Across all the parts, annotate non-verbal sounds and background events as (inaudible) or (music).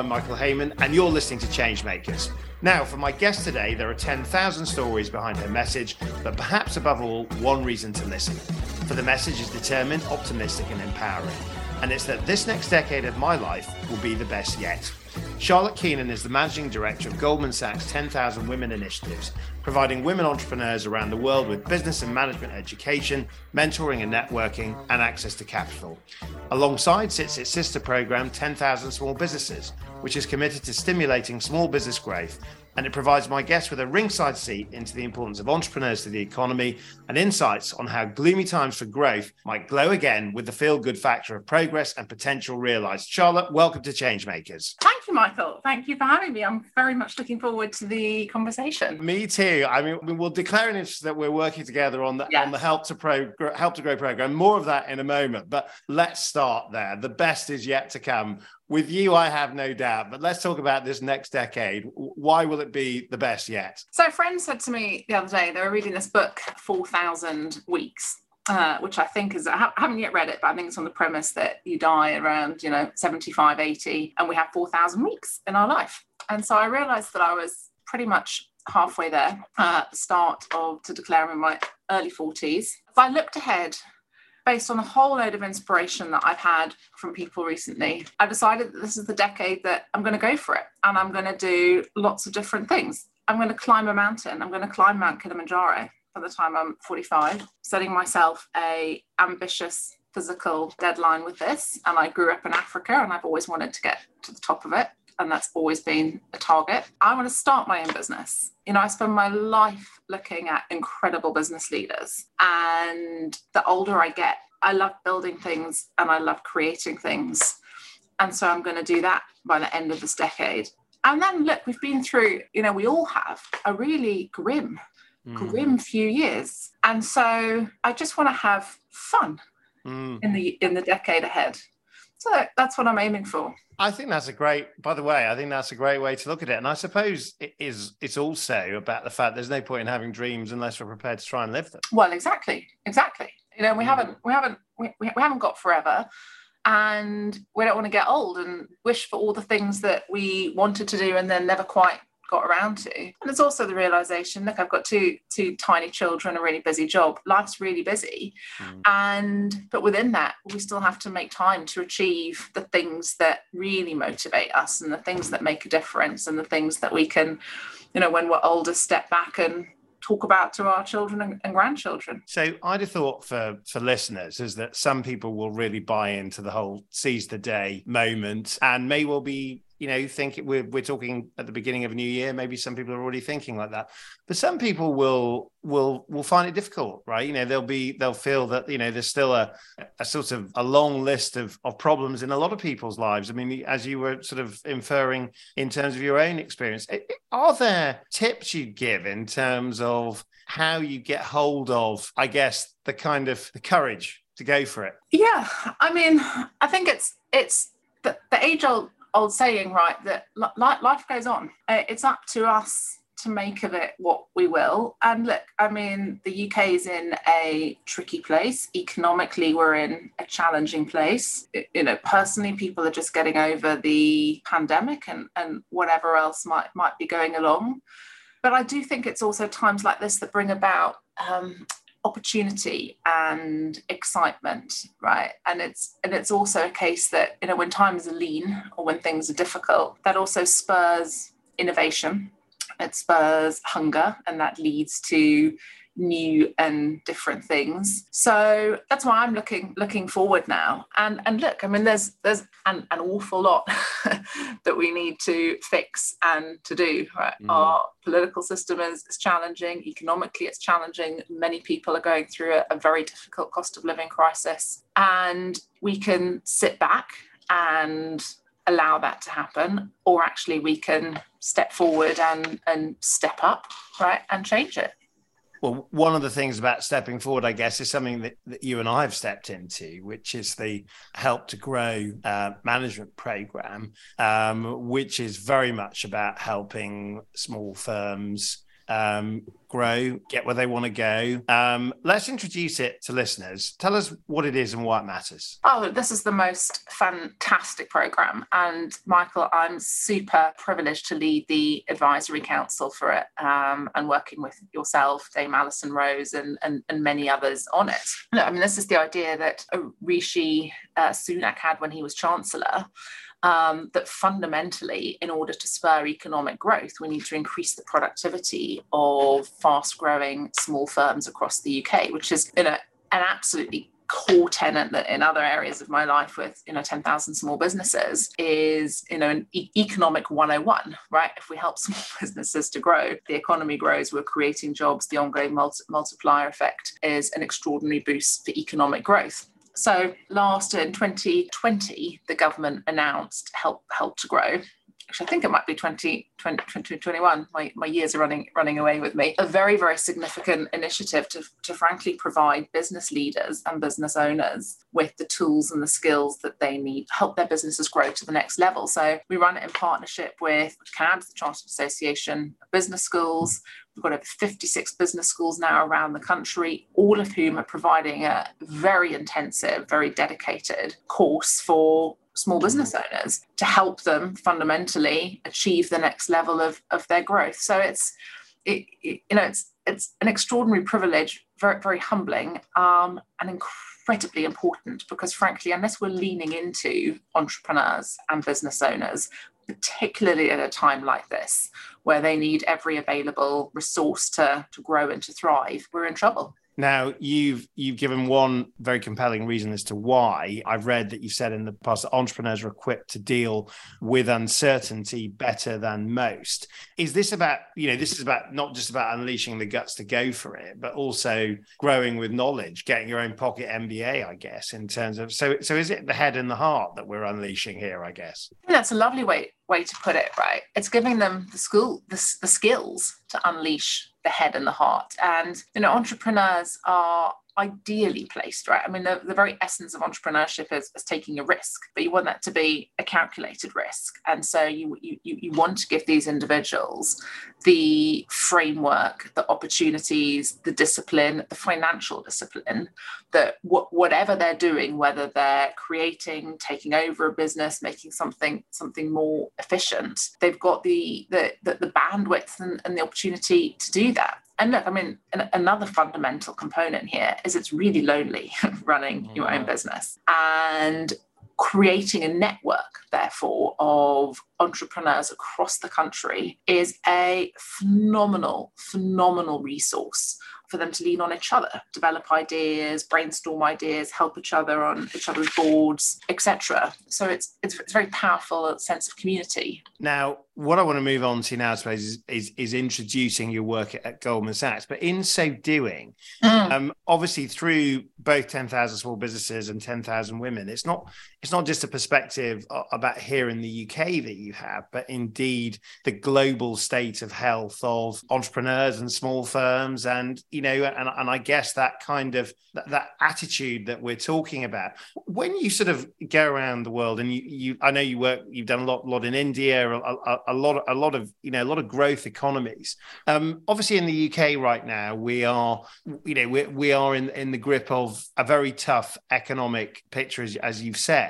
I'm Michael Hayman, and you're listening to Changemakers. Now, for my guest today, there are 10,000 stories behind her message, but perhaps above all, one reason to listen. For the message is determined, optimistic, and empowering. And it's that this next decade of my life will be the best yet. Charlotte Keenan is the managing director of Goldman Sachs 10,000 Women Initiatives, providing women entrepreneurs around the world with business and management education, mentoring and networking, and access to capital. Alongside sits its sister program, 10,000 Small Businesses, which is committed to stimulating small business growth and it provides my guests with a ringside seat into the importance of entrepreneurs to the economy and insights on how gloomy times for growth might glow again with the feel good factor of progress and potential realized. Charlotte, welcome to Changemakers. Thank you, Michael. Thank you for having me. I'm very much looking forward to the conversation. Me too. I mean, we'll declare an interest that we're working together on the yes. on the help to pro help to grow program. More of that in a moment, but let's start there. The best is yet to come with you, I have no doubt. But let's talk about this next decade. Why will it be the best yet? So, a friend said to me the other day, they were reading this book, 4,000 Weeks. Uh, which I think is, I haven't yet read it, but I think it's on the premise that you die around, you know, 75, 80, and we have 4,000 weeks in our life. And so I realized that I was pretty much halfway there, uh, start of to declare in my early 40s. If I looked ahead based on a whole load of inspiration that I've had from people recently, I've decided that this is the decade that I'm going to go for it and I'm going to do lots of different things. I'm going to climb a mountain. I'm going to climb Mount Kilimanjaro by the time I'm 45, setting myself a ambitious physical deadline with this. And I grew up in Africa and I've always wanted to get to the top of it and that's always been a target. I want to start my own business. You know, I spend my life looking at incredible business leaders, and the older I get, I love building things and I love creating things. And so I'm going to do that by the end of this decade. And then look, we've been through, you know, we all have a really grim, mm. grim few years. And so I just want to have fun mm. in the in the decade ahead. So that's what I'm aiming for. I think that's a great. By the way, I think that's a great way to look at it, and I suppose it is. It's also about the fact there's no point in having dreams unless we're prepared to try and live them. Well, exactly, exactly. You know, we mm. haven't, we haven't, we, we haven't got forever, and we don't want to get old and wish for all the things that we wanted to do and then never quite got around to. And it's also the realization look, I've got two two tiny children, a really busy job. Life's really busy. Mm. And but within that, we still have to make time to achieve the things that really motivate us and the things that make a difference and the things that we can, you know, when we're older, step back and talk about to our children and, and, grandchildren. So I'd have thought for for listeners is that some people will really buy into the whole seize the day moment and may well be you know think we're, we're talking at the beginning of a new year maybe some people are already thinking like that. But some people will will will find it difficult right? You know they'll be they'll feel that you know there's still a, a sort of a long list of, of problems in a lot of people's lives. I mean as you were sort of inferring in terms of your own experience are there tips you'd give in terms of how you get hold of i guess the kind of the courage to go for it? Yeah i mean i think it's it's the, the age old old saying, right, that life goes on. Uh, it's up to us to make of it what we will. And look, I mean, the UK is in a tricky place. Economically, we're in a challenging place. You know, personally, people are just getting over the pandemic and, and whatever else might might be going along. But I do think it's also times like this that bring about um, opportunity and excitement right? And it's and it's also a case that you know when times are lean or when things are difficult that also spurs innovation. It spurs hunger and that leads to new and different things. So that's why I'm looking looking forward now. And and look, I mean, there's there's an, an awful lot (laughs) that we need to fix and to do. Right? Mm. Our political system is, is challenging. Economically, it's challenging. Many people are going through a, a very difficult cost of living crisis, and we can sit back and allow that to happen or actually we can step forward and and step up right and change it well, one of the things about stepping forward, I guess, is something that, that you and I have stepped into, which is the Help to Grow uh, management program, um, which is very much about helping small firms um, grow, get where they want to go. Um, let's introduce it to listeners. Tell us what it is and why it matters. Oh, this is the most fantastic program. And Michael, I'm super privileged to lead the advisory council for it um, and working with yourself, Dame Alison Rose, and, and, and many others on it. I mean, this is the idea that Rishi uh, Sunak had when he was Chancellor um, that fundamentally, in order to spur economic growth, we need to increase the productivity of fast growing small firms across the UK, which is an absolutely core tenant that in other areas of my life with you know 10,000 small businesses is you know an e- economic 101 right? If we help (laughs) small businesses to grow the economy grows we're creating jobs the ongoing multi- multiplier effect is an extraordinary boost for economic growth so last in 2020, the government announced help help to grow. Actually, I think it might be 20, 20, 2021. My, my years are running running away with me. A very, very significant initiative to, to frankly provide business leaders and business owners with the tools and the skills that they need to help their businesses grow to the next level. So we run it in partnership with CABS, the Chartered Association of Business Schools, We've got over 56 business schools now around the country, all of whom are providing a very intensive, very dedicated course for small business owners to help them fundamentally achieve the next level of, of their growth. So it's it, it, you know it's it's an extraordinary privilege, very very humbling, um, and incredibly important because frankly, unless we're leaning into entrepreneurs and business owners, particularly at a time like this where they need every available resource to, to grow and to thrive, we're in trouble. Now, you've you've given one very compelling reason as to why. I've read that you've said in the past that entrepreneurs are equipped to deal with uncertainty better than most. Is this about, you know, this is about not just about unleashing the guts to go for it, but also growing with knowledge, getting your own pocket MBA, I guess, in terms of so so is it the head and the heart that we're unleashing here, I guess? That's a lovely way way to put it, right? It's giving them the school the, the skills to unleash the head and the heart. And you know, entrepreneurs are ideally placed, right? I mean, the, the very essence of entrepreneurship is, is taking a risk, but you want that to be a calculated risk. And so you, you, you want to give these individuals the framework, the opportunities, the discipline, the financial discipline that whatever they're doing, whether they're creating, taking over a business, making something something more efficient, they've got the the, the, the bandwidth and, and the opportunity to do that and look, I mean, an, another fundamental component here is it's really lonely (laughs) running mm-hmm. your own business and creating a network, therefore, of entrepreneurs across the country is a phenomenal, phenomenal resource for them to lean on each other, develop ideas, brainstorm ideas, help each other on each other's boards, etc. So it's, it's it's a very powerful sense of community. Now, what I want to move on to now, I suppose, is is, is introducing your work at, at, Goldman Sachs. But in so doing, mm. um, obviously through both ten thousand small businesses and ten thousand women, it's not it's not just a perspective about here in the UK that you have, but indeed the global state of health of entrepreneurs and small firms, and you know, and, and I guess that kind of that, that attitude that we're talking about. When you sort of go around the world, and you, you I know you work, you've done a lot, lot in India, a, a, a lot, a lot of you know, a lot of growth economies. Um, obviously, in the UK right now, we are, you know, we, we are in in the grip of a very tough economic picture, as, as you've said.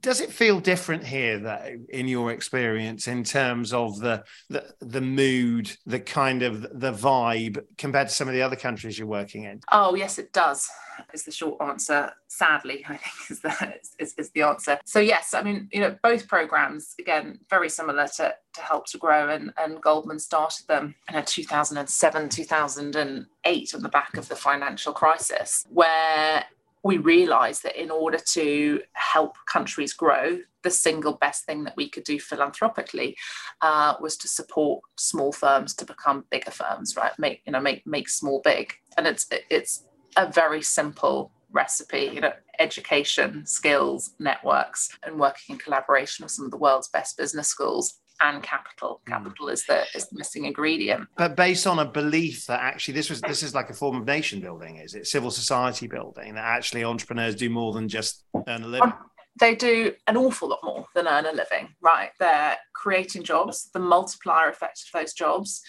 Does it feel different here, though, in your experience, in terms of the, the the mood, the kind of the vibe, compared to some of the other countries you're working in? Oh yes, it does. Is the short answer. Sadly, I think (laughs) is the is, is the answer. So yes, I mean you know both programs again very similar to to help to grow and and Goldman started them in 2007 2008 on the back of the financial crisis where we realized that in order to help countries grow, the single best thing that we could do philanthropically uh, was to support small firms to become bigger firms, right? Make you know make make small big, and it's it's a very simple recipe. You know, education, skills, networks, and working in collaboration with some of the world's best business schools and capital. Hmm. Capital mm. is the is the missing ingredient. But based on a belief that actually this was this is like a form of nation building, is it? Civil society building that actually entrepreneurs do more than just earn a living. They do an awful lot more than earn a living, right? They're creating jobs, the multiplier effect of those jobs.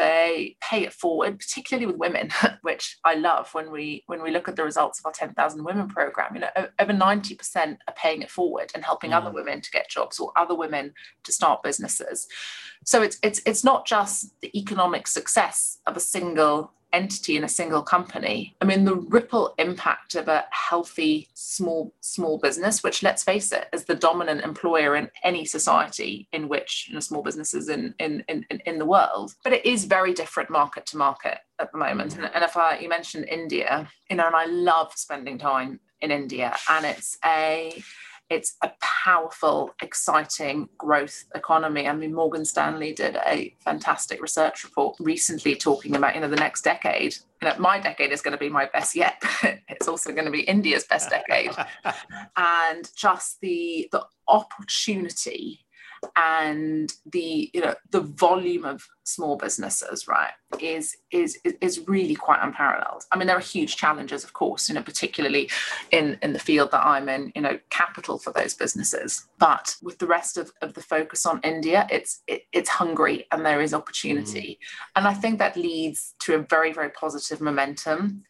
They pay it forward, particularly with women, (laughs) which I love when we when we look at the results of our 10,000 women program. You know, over 90% are paying it forward and helping mm. other women to get jobs or other women to start businesses. So it's it's it's not just the economic success of a single entity in a single company i mean the ripple impact of a healthy small small business which let's face it is the dominant employer in any society in which you know small businesses in in in, in the world. But it is very different market to market at the moment. Mm-hmm. And, and if i you mentioned india you know and i love spending time in india and it's a it's a powerful, exciting growth economy. I mean, Morgan Stanley did a fantastic research report recently talking about, you know, the next decade. You know, my decade is going to be my best yet. but (laughs) it's also going to be India's best decade. (laughs) and just the the opportunity and the you know the volume of small businesses right is is is really quite unparalleled. I mean there are huge challenges of course you know particularly in in the field that i'm in you know capital for those businesses. But with the rest of, of the focus on india it's it, it's hungry and there is opportunity. Mm. and i think that leads to a very very positive momentum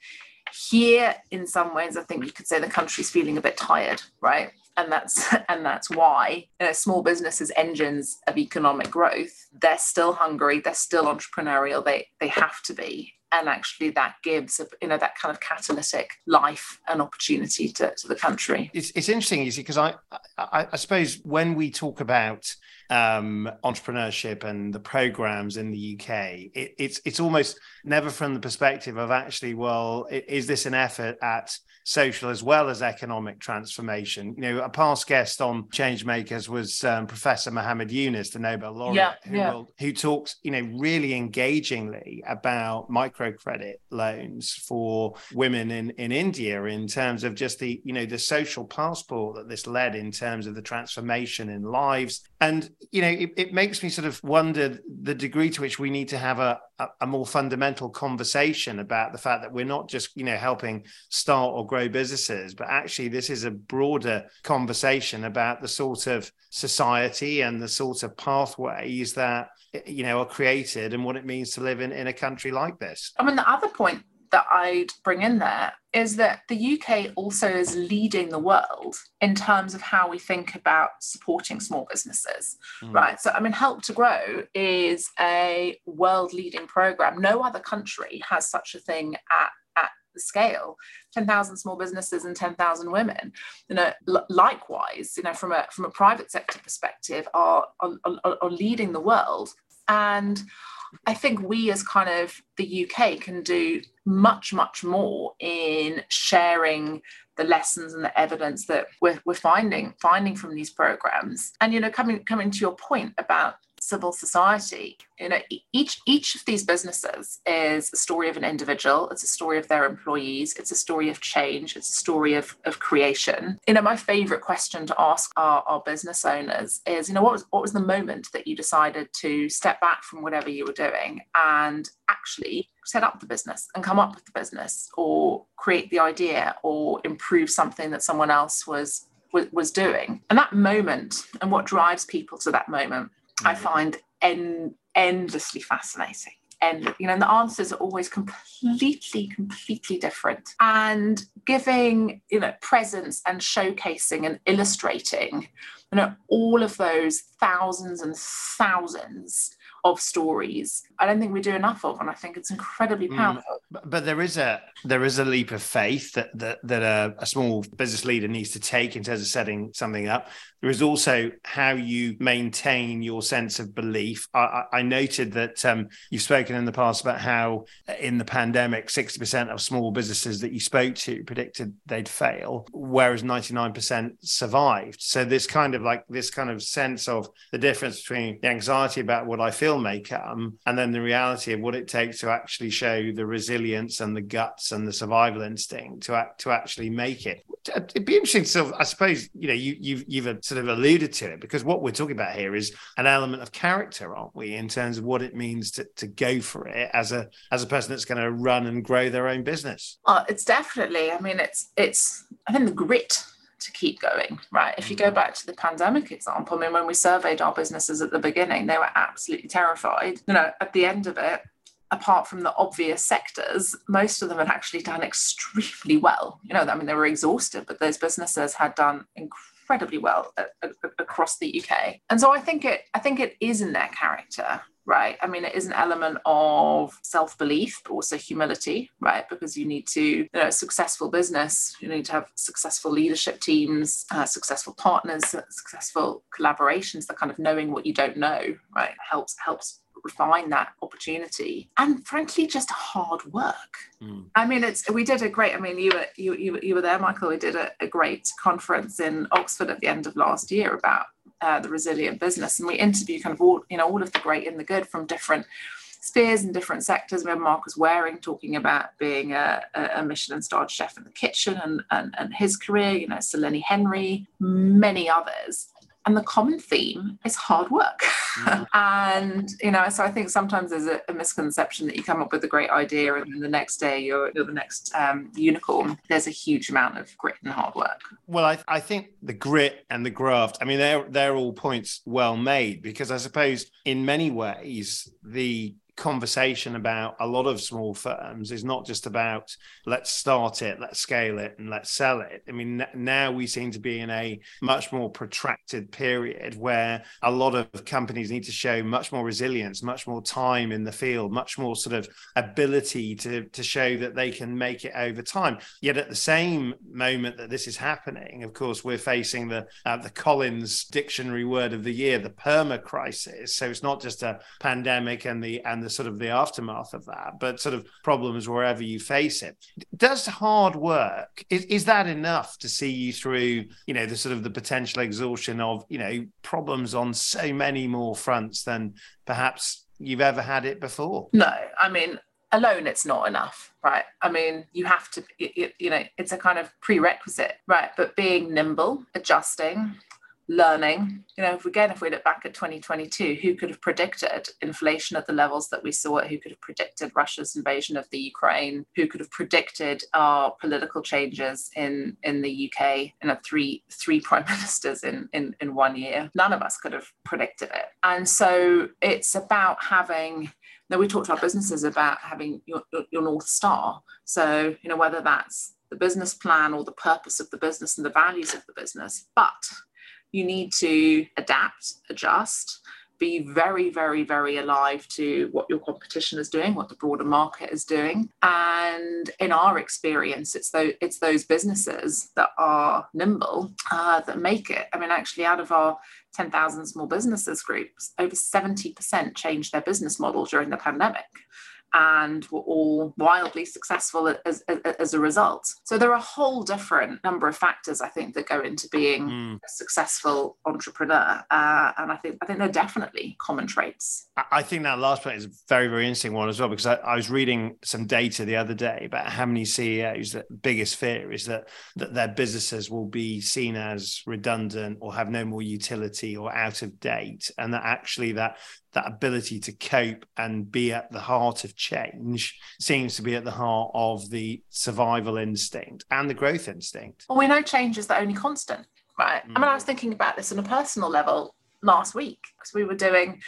here in some ways i think you could say the country's feeling a bit tired right? And that's (laughs) and that's why you know, small businesses engines of economic growth they're still hungry they're still entrepreneurial they they have to be and actually that gives you know that kind of catalytic life and opportunity to, to the country. It's, it's interesting you see because I, I, I suppose when we talk about um, entrepreneurship and the programs in the uk it, it's it's almost never from the perspective of actually well is this an effort at social as well as economic transformation. You know, a past guest on Changemakers was um, Professor Muhammad Yunus, the Nobel laureate, yeah, who, yeah. Will, who talks, you know, really engagingly about microcredit loans for women in, in India in terms of just the, you know, the social passport that this led in terms of the transformation in lives. And, you know, it, it makes me sort of wonder the degree to which we need to have a, a, a more fundamental conversation about the fact that we're not just, you know, helping start or grow businesses, but actually this is a broader conversation about the sort of society and the sort of pathways that you know are created and what it means to live in, in a country like this. I mean, the other point that I'd bring in there is that the UK also is leading the world in terms of how we think about supporting small businesses, mm. right? So, I mean, Help to Grow is a world leading program. No other country has such a thing at the scale 10,000 small businesses and 10,000 women you know l- likewise you know from a from a private sector perspective are, are, are leading the world and I think we, as kind of the UK, can do much, much more in sharing the lessons and the evidence that we're, we're finding finding from these programs. And you know, coming coming to your point about civil society. You know, each each of these businesses is a story of an individual. It's a story of their employees. It's a story of change. It's a story of, of creation. You know, my favorite question to ask our, our business owners is, you know, what was what was the moment that you decided to step back from whatever you were doing and actually set up the business and come up with the business or create the idea or improve something that someone else was was, doing and that moment and what drives people to that moment I find en- endlessly fascinating. And you know, and the answers are always completely, completely different. And giving, you know, presence and showcasing and illustrating, you know, all of those thousands and thousands of stories. I don't think we do enough of, and I think it's incredibly mm. powerful. Mm, but, but, there is a there is a leap of faith that that, that a, a, small business leader needs to take in terms of setting something up. There is also how you maintain your sense of belief. I, I noted that um, you've spoken in the past about how in the pandemic, sixty percent of small businesses that you spoke to predicted they'd fail, whereas ninety nine percent survived. So this kind of like this kind of sense of the difference between the anxiety about what I feel filmmaker um, and then the reality of what it takes to actually show the resilience and the guts and the survival instinct to act, to actually make it. It'd be interesting of, I suppose, you know, you, you've you've sort of alluded to it because what we're talking about here is an element of character, aren't we, in terms of what it means to, to go for it as a as a person that's going to run and grow their own business. Oh, it's definitely. I mean, it's it's I think the grit to keep going, right? If you go mm. back to the pandemic example, I mean, when we surveyed our businesses at the beginning, they were absolutely terrified. You know, at the end of it, apart from the obvious sectors, most of them had actually done extremely well. You know, I mean, they were exhausted, but those businesses had done incredibly well across the UK. And so I think it, I think it is in their character right? I mean, it is an element of self belief, but also humility, right? Because you need to, you know, successful business, you need to have successful leadership teams, uh, successful partners, successful collaborations. The kind of knowing what you don't know, right, helps helps refine that opportunity and frankly just hard work mm. i mean it's we did a great i mean you were you, you, you were there michael we did a, a great conference in oxford at the end of last year about uh, the resilient business. And we interview kind of all, you know, all of the great and the good from different spheres and different sectors. We have Marcus Wareing talking about being a, a Michelin starred chef in the kitchen and, and, and his career, you know, Selene Henry, many others. And the common theme is hard work. Mm. (laughs) and, you know, so I think sometimes there's a, a, misconception that you come up with a great idea and then the next day you're, you're the next um, unicorn. There's a huge amount of grit and hard work. Well, I, I think the grit and the graft, I mean, they're, they're all points well made because I suppose in many ways, the conversation about a lot of small firms is not just about let's start it, let's scale it, and let's sell it. I mean, now we seem to be in a much more protracted period where a lot of companies need to show much more resilience, much more time in the field, much more sort of ability to, to show that they can make it over time. Yet at the same moment that this is happening, of course, we're facing the uh, the Collins Dictionary word of the year, the perma crisis. So it's not just a pandemic and the and the sort of the aftermath of that, but sort of problems wherever you face it. Does hard work is, is that enough to see you through, you know, the sort of the potential exhaustion of, you know, problems on so many more fronts than perhaps you've ever had it before? No, I mean, alone it's not enough right i mean you have to you, you know it's a kind of prerequisite right but being nimble adjusting learning. You know, if again, if we look back at 2022, who could have predicted inflation at the levels that we saw? Who could have predicted Russia's invasion of the Ukraine? Who could have predicted our political changes in in the UK? You know, three three (laughs) prime ministers in in in one year. None of us could have predicted it. And so it's about having now we talk to our businesses about having your, your north star so you know whether that's the business plan or the purpose of the business and the values of the business but you need to adapt, adjust, be very, very, very alive to what your competition is doing, what the broader market is doing. And in our experience, it's those, it's those businesses that are nimble uh, that make it. I mean, actually, out of our 10,000 small businesses groups, over 70% changed their business model during the pandemic and were all wildly successful as, as, as, a result. So there are a whole different number of factors I think that go into being mm. a successful entrepreneur, uh, and I think I think they're definitely common traits. I think that last point is a very very interesting one as well because I, I was reading some data the other day about how many CEOs that biggest fear is that that their businesses will be seen as redundant or have no more utility or out of date, and that actually that that ability to cope and be at the heart of change seems to be at the heart of the survival instinct and the growth instinct. Well, we know change is the only constant, right? Mm. I mean, I was thinking about this on a personal level last week because we were doing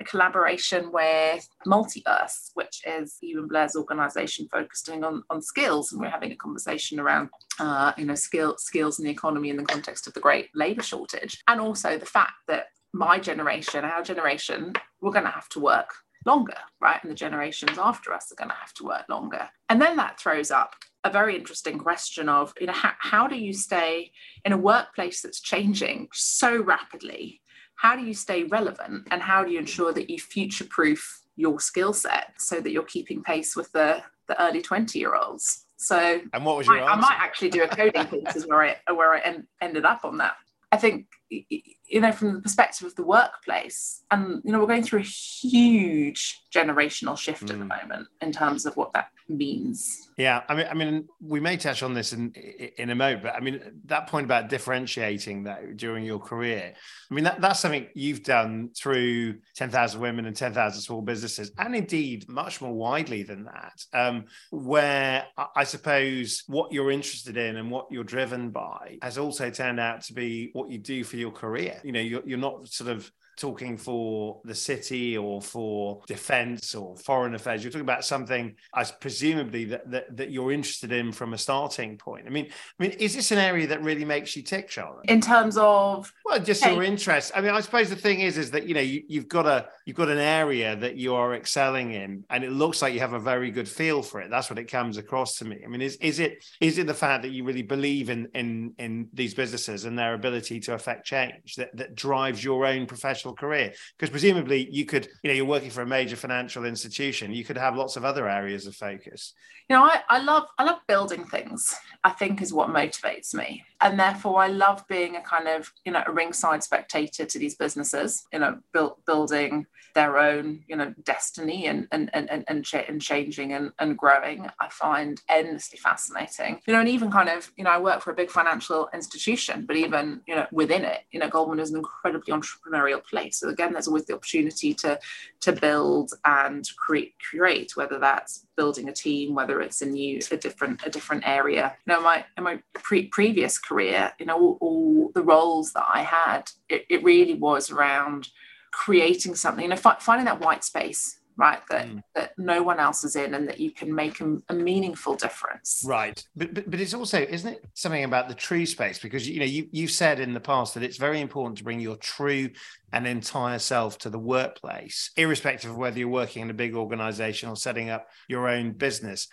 a collaboration with Multiverse, which is Stephen Blair's organization focusing on, on skills. And we're having a conversation around, uh, you know, skill, skills in the economy in the context of the great labor shortage. And also the fact that my generation, our generation, we're going to have to work longer, right? And the generations after us are going to have to work longer. And then that throws up a very interesting question of, you know, how, how do you stay in a workplace that's changing so rapidly? How do you stay relevant and how do you ensure that you future proof your skill set so that you're keeping pace with the, the early 20 year olds? So, and what was your I, I might actually do a coding course is where I where I en- ended up on that. I think you know from the perspective of the workplace and you know we're going through a huge generational shift mm. at the mm. moment in terms of what that means yeah i mean i mean we may touch on this in in a moment but i mean that point about differentiating that during your career i mean that, that's something you've done through 10,000 women and 10,000 small businesses and indeed much more widely than that um, where i suppose what you're interested in and what you're driven by has also turned out to be what you do for your career you know you're, you're not sort of talking for the city or for defense or foreign affairs. You're talking about something, as presumably that, that that you're interested in from a starting point. I mean, I mean, is this an area that really makes you tick, Charlotte? In terms of well, just your interest. I mean, I suppose the thing is, is that you know you, you've got a you've got an area that you are excelling in, and it looks like you have a very good feel for it. That's what it comes across to me. I mean, is is it is it the fact that you really believe in in in these businesses and their ability to affect change that that drives your own professional career? Because presumably you could, you know, you're working for a major financial institution, you could have lots of other areas of focus. You know, I, I love I love building things. I think is what motivates me, and therefore I love being a kind of you know a ringside spectator to these businesses. You know, build, building their own you know destiny and and and and, and changing and, and growing i find endlessly fascinating. You know and even kind of you know i work for a big financial institution but even you know within it you know goldman is an incredibly entrepreneurial place. So again there's always the opportunity to to build and create create whether that's building a team whether it's a new a different a different area. You know my in my pre- previous career you know all, all the roles that i had it, it really was around creating something, you know, fi- finding that white space, right, that mm. that no one else is in, and that you can make a, a meaningful difference. Right, but, but but it's also, isn't it, something about the true space? Because you know, you you've said in the past that it's very important to bring your true and entire self to the workplace, irrespective of whether you're working in a big organization or setting up your own business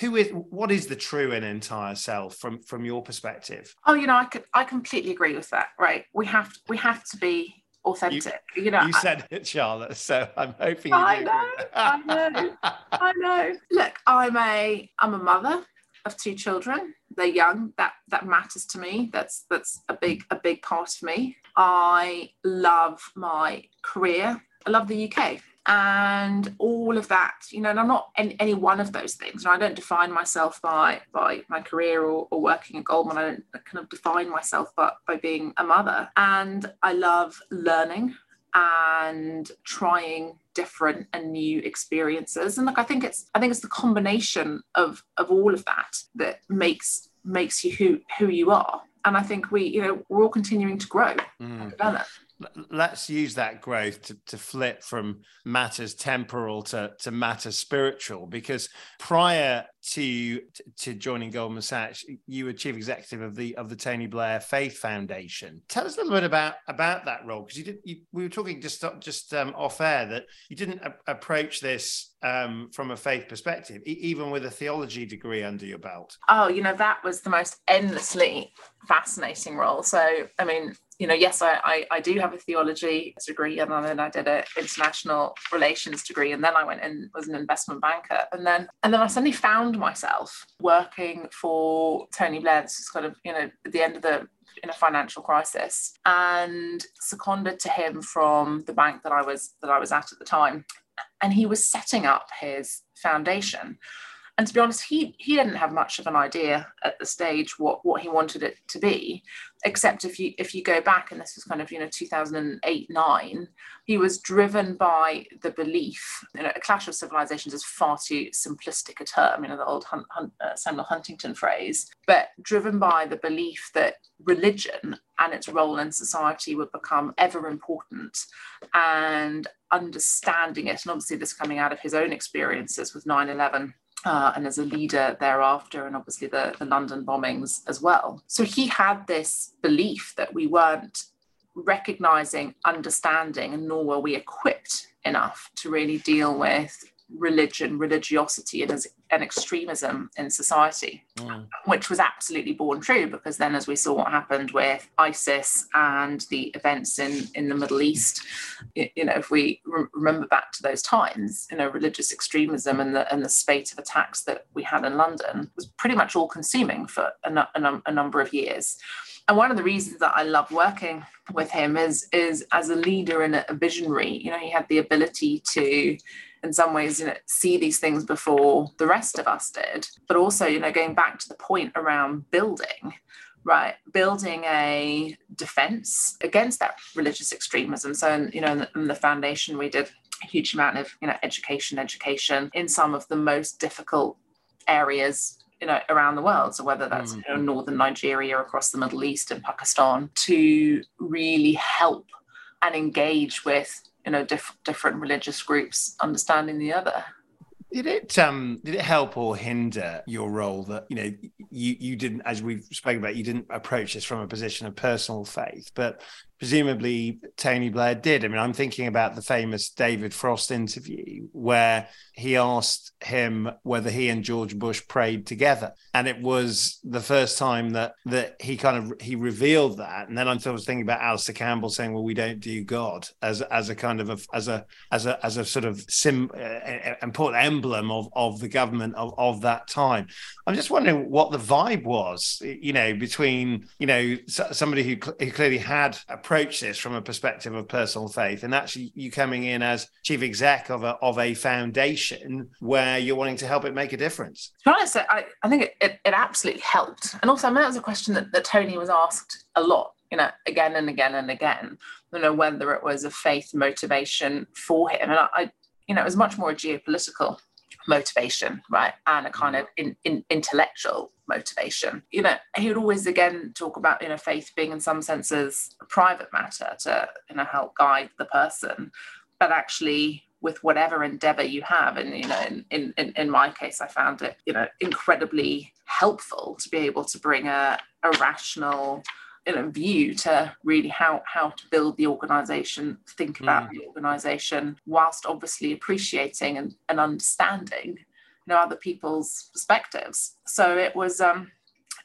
who is what is the true and entire self from from your perspective oh you know i could i completely agree with that right we have we have to be authentic. You, you know, you said it, Charlotte. So I'm hoping. I know, I know, I know. Look, I'm a I'm a mother of two children. They're young. That that matters to me. That's that's a big a big part of me. I love my career. I love the UK and all of that you know and i'm not any, any one of those things. And i don't define myself by by my career or, or working at goldman. I don't kind of define myself but by being a mother. And i love learning and trying different and new experiences. And look i think it's i think it's the combination of of all of that that makes makes you who who you are. And i think we you know we're all continuing to grow. Mm. Let's use that growth to, to flip from matters temporal to, to matters spiritual because prior to to joining Goldman Sachs you were chief executive of the of the Tony Blair Faith Foundation. Tell us a little bit about about that role because you did you, we were talking just just um, off air that you didn't a- approach this um, from a faith perspective e- even with a theology degree under your belt. Oh you know that was the most endlessly fascinating role. So I mean you know, yes, I, I, I, do have a theology degree, and then I did an international relations degree, and then I went and was an investment banker, and then and then I suddenly found myself working for Tony Blair. This is kind of you know at the end of the in a financial crisis, and seconded to him from the bank that I was that I was at at the time, and he was setting up his foundation and to be honest, he he didn't have much of an idea at the stage what what he wanted it to be, except if you if you go back, and this was kind of you know 2008 nine, he was driven by the belief. You know, a clash of civilizations is far too simplistic a term. You know, the old Hunt, Hunt, uh, Samuel Huntington phrase, but driven by the belief that religion and its role in society would become ever important, and understanding it, and obviously this coming out of his own experiences with 9 11 uh, and as a leader thereafter, and obviously the, the London bombings as well. So he had this belief that we weren't recognizing, understanding, and nor were we equipped enough to really deal with religion, religiosity, and, as, and extremism in society, mm. which was absolutely born true because then, as we saw what happened with ISIS and the events in, in the Middle East, you know, if we re- remember back to those times, you know, religious extremism and the and the spate of attacks that we had in London was pretty much all consuming for a, a, a number of years. And one of the reasons that I love working with him is is as a leader and a visionary. You know, he had the ability to in some ways you know see these things before the rest of us did. But also you know going back to the point around building right? Building a defense against that religious extremism. So you know in the, in the foundation we did a huge amount of you know education education in some of the most difficult areas you know around the world. So whether that's mm-hmm. you know, northern nigeria across the middle east and pakistan to really help and engage with you know diff- different religious groups understanding the other. Did it um did it help or hinder your role that you know you you didn't as we've spoken about you didn't approach this from a position of personal faith but presumably Tony Blair did. I mean, I'm thinking about the famous David Frost interview where he asked him whether he and George Bush prayed together, and it was the first time that that he kind of he revealed that. And then I was thinking about Alastair Campbell saying, "Well, we don't do God," as as a kind of a, as a as a as a sort of sim uh, important emblem of of the government of of that time. I'm just wondering what the vibe was, you know, between you know somebody who, cl- who clearly had a approach this from a perspective of personal faith and actually you coming in as chief exec of a of a foundation where you're wanting to help it make a difference. To be honest i, I think it, it, it, absolutely helped. And also i mean that was a question that, that tony was asked a lot you know again and again and again you know whether it was a faith motivation for him. And I, I you know it was much more a geopolitical motivation, right? And a kind mm-hmm. of in, in, intellectual motivation. You know, he would always again talk about, you know, faith being in some senses a private matter to, you know, help guide the person, but actually with whatever endeavor you have and you know in, in in my case i found it you know incredibly helpful to be able to bring a, a rational view to really how how to build the organization think about mm. the organization whilst obviously appreciating and, and understanding you know other people's perspectives so it was um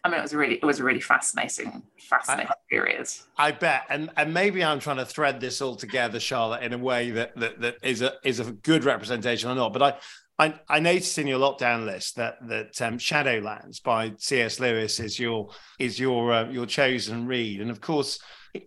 I mean, it was really, it was a really fascinating, fascinating I, period. I bet, and and maybe I'm trying to thread this all together, Charlotte, in a way that that, that is a is a good representation or not. But I I, I, noticed in your lockdown list that that um, Shadowlands by C.S. Lewis is your is your uh, your chosen read, and of course,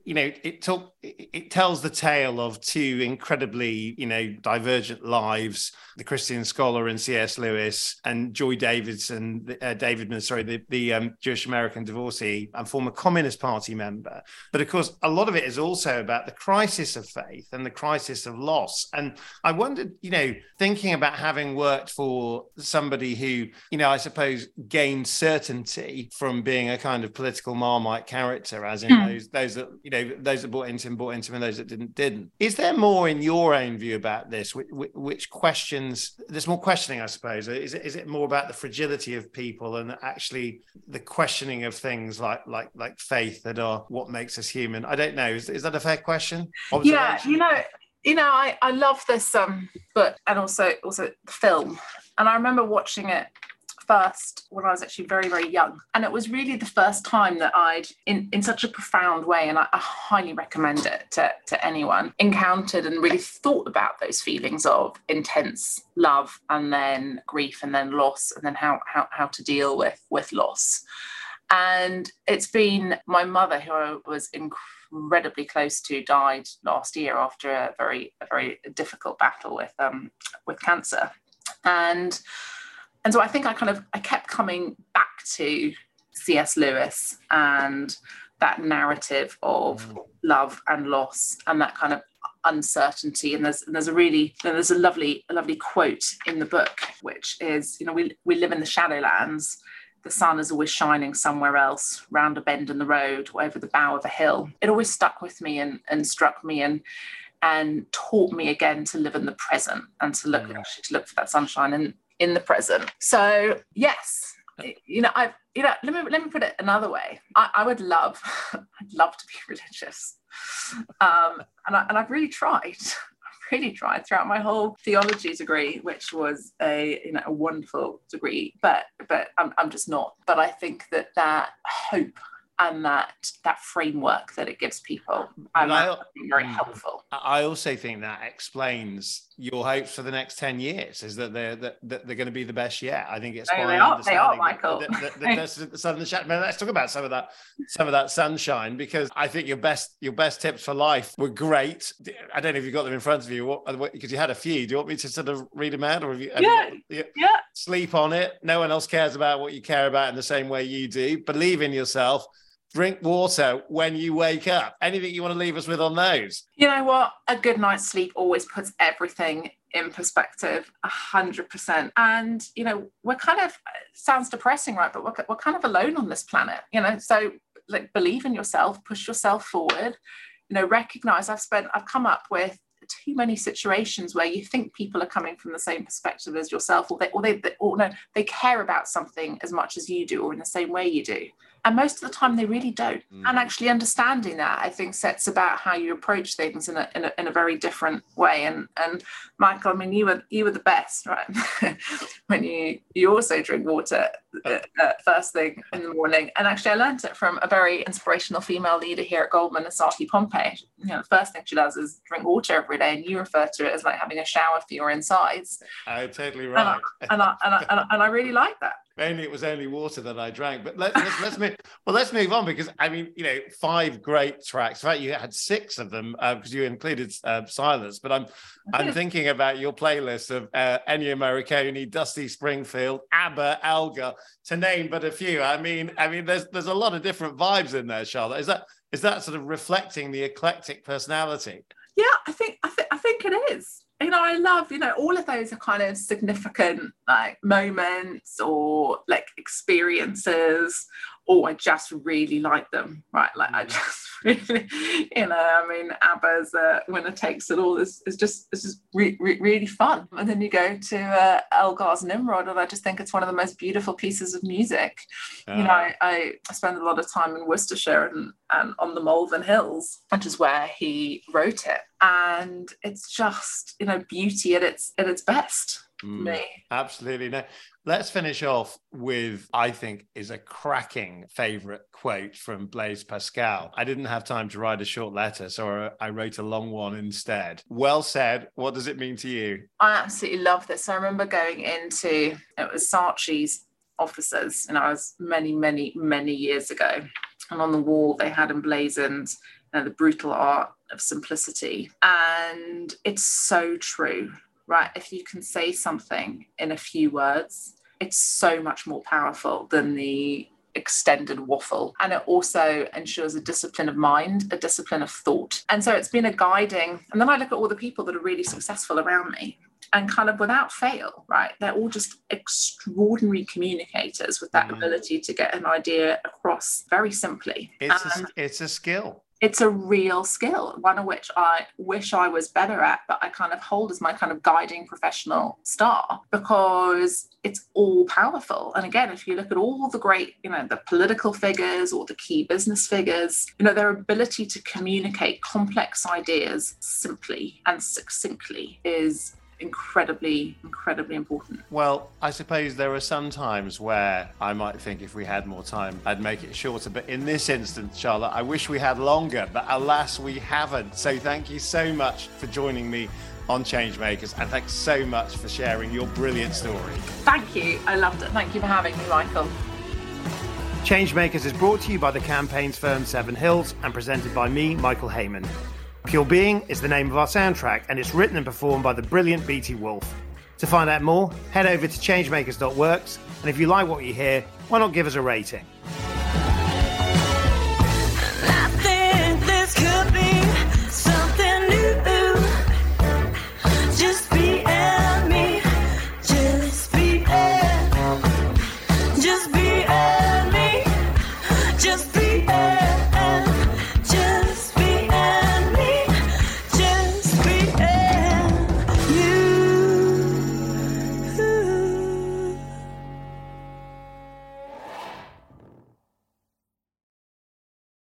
you know it took it tells the tale of two incredibly you know divergent lives the christian scholar and cs lewis and joy davidson uh, davidman sorry the, the um, jewish american divorcee and former communist party member but of course a lot of it is also about the crisis of faith and the crisis of loss and i wondered you know thinking about having worked for somebody who you know i suppose gained certainty from being a kind of political marmite character as in mm. those those that you know those that bought into him bought into him and those that didn't didn't. Is there more in your own view about this? Which, which questions there's more questioning i suppose. Is it, is it more about the fragility of people and actually the questioning of things like like like faith that are what makes us human? I don't know. Is, is that a fair question? Yeah you know you know i i love this um book and also also the film. And i remember watching it first when I was actually very, very young. And it was really the first time that I'd, in, in such a profound way, and I, I highly recommend it to, to anyone, encountered and really thought about those feelings of intense love and then grief and then loss and then how, how, how to deal with, with loss. And it's been my mother, who I was incredibly close to, died last year after a very, a very difficult battle with, um, with cancer. And and so I think I kind of I kept coming back to C.S. Lewis and that narrative of mm. love and loss and that kind of uncertainty and there's and there's a really there's a lovely a lovely quote in the book which is you know we we live in the shadowlands the sun is always shining somewhere else round a bend in the road or over the bow of a hill it always stuck with me and and struck me and and taught me again to live in the present and to look mm. to look for that sunshine and in the present. So yes, you know, I you know, let me let me put it another way. I, I would love, (laughs) I'd love to be (laughs) religious, um, and I, and I've really tried. (laughs) I've really tried throughout my whole theology degree, which was a you know a wonderful degree, but but I'm I'm just not. But I think that that hope and that that framework that it gives people I, I very mm. helpful. I also think that explains your hopes for the next 10 years is that they're that, that they're going to be the best yet. I think it's no, they, are, they are michael. (laughs) the, the, the, the sun and let's talk about some of that some of that sunshine because i think your best your best tips for life were great. I don't know if you got them in front of you because you had a few. Do you want me to sort of read them out or have you, have yeah, you got, yeah. sleep on it? No one else cares about what you care about in the same way you do. Believe in yourself drink water when you wake up. Anything you want to leave us with on those? You know what? A good night's sleep always puts everything in perspective, a hundred percent. And you know, we're kind of sounds depressing, right? But we're, we're kind of alone on this planet, you know. So like, believe in yourself, push yourself forward. you know recognize I've spent I've come up with too many situations where you think people are coming from the same perspective as yourself or they or they, or no they care about something as much as you do or in the same way you do and most of the time they really don't. Mm. and actually understanding that i think sets about how you approach things in a, in a, in a very different way. And and michael i mean you were you were the best right? (laughs) When you you also drink water uh, uh, first thing in the morning. And actually i learned it from a very inspirational female leader here at goldman Asahi Pompey. You know the first thing she does is drink water every day. And you refer to it as like having a shower for your insides. I totally right and I, and I, and I, and I, and I really like that mainly it was only water that I drank. But let, us let's move. Well, let's move on because I mean, you know, five great tracks. In fact, you had six of them because uh, you included uh, Silence. But I'm I'm (laughs) thinking about your playlist of uh, Ennio Morricone, Dusty Springfield, ABBA, Elgar, to name but a few. I mean, I mean, there's there's a lot of different vibes in there, Charlotte. Is that is that sort of reflecting the eclectic personality? Yeah, I think I think I think it is you know, I love, you know, all of those are kind of significant like moments or like experiences oh, I just really like them, right? Like I mm. just (laughs) really, you know, I mean, ABBA's uh, Winner Takes It All is, is just it's just re- re- really fun. And then you go to uh, Elgar's Nimrod, and I just think it's one of the most beautiful pieces of music. Uh. You know, I, I, spend a lot of time in Worcestershire and, and on the Malvern Hills, which is where he wrote it. And it's just, you know, beauty at its at its best. Mm, me. Absolutely. No, Let's finish off with, I think, is a cracking favorite quote from Blaise Pascal. I didn't have time to write a short letter, so I wrote a long one instead. Well said. What does it mean to you? I absolutely love this. I remember going into it was Saatchi's offices, and I was many, many, many years ago. And on the wall, they had emblazoned you know, the brutal art of simplicity. And it's so true right? If you can say something in a few words, it's so much more powerful than the extended waffle. And it also ensures a discipline of mind, a discipline of thought. And so it's been a guiding. And then I look at all the people that are really successful around me and kind of without fail, right? They're all just extraordinary communicators with that mm. ability to get an idea across very simply. It's, a, it's a skill it's a real skill, one of which I wish I was better at, but I kind of hold as my kind of guiding professional star because it's all powerful. And again, if you look at all the great, you know, the political figures or the key business figures, you know, their ability to communicate complex ideas simply and succinctly is incredibly, incredibly important. Well, I suppose there are some times where I might think if we had more time, I'd make it shorter. But in this instance, Charlotte, I wish we had longer, but alas, we haven't. So thank you so much for joining me on Changemakers, and thanks so much for sharing your brilliant story. Thank you. I loved it. Thank you for having me, Michael. Changemakers is brought to you by the campaigns firm Seven Hills and presented by me, Michael Hayman. Pure Being is the name of our soundtrack, and it's written and performed by the brilliant BT Wolf. To find out more, head over to changemakers.works, and if you like what you hear, why not give us a rating?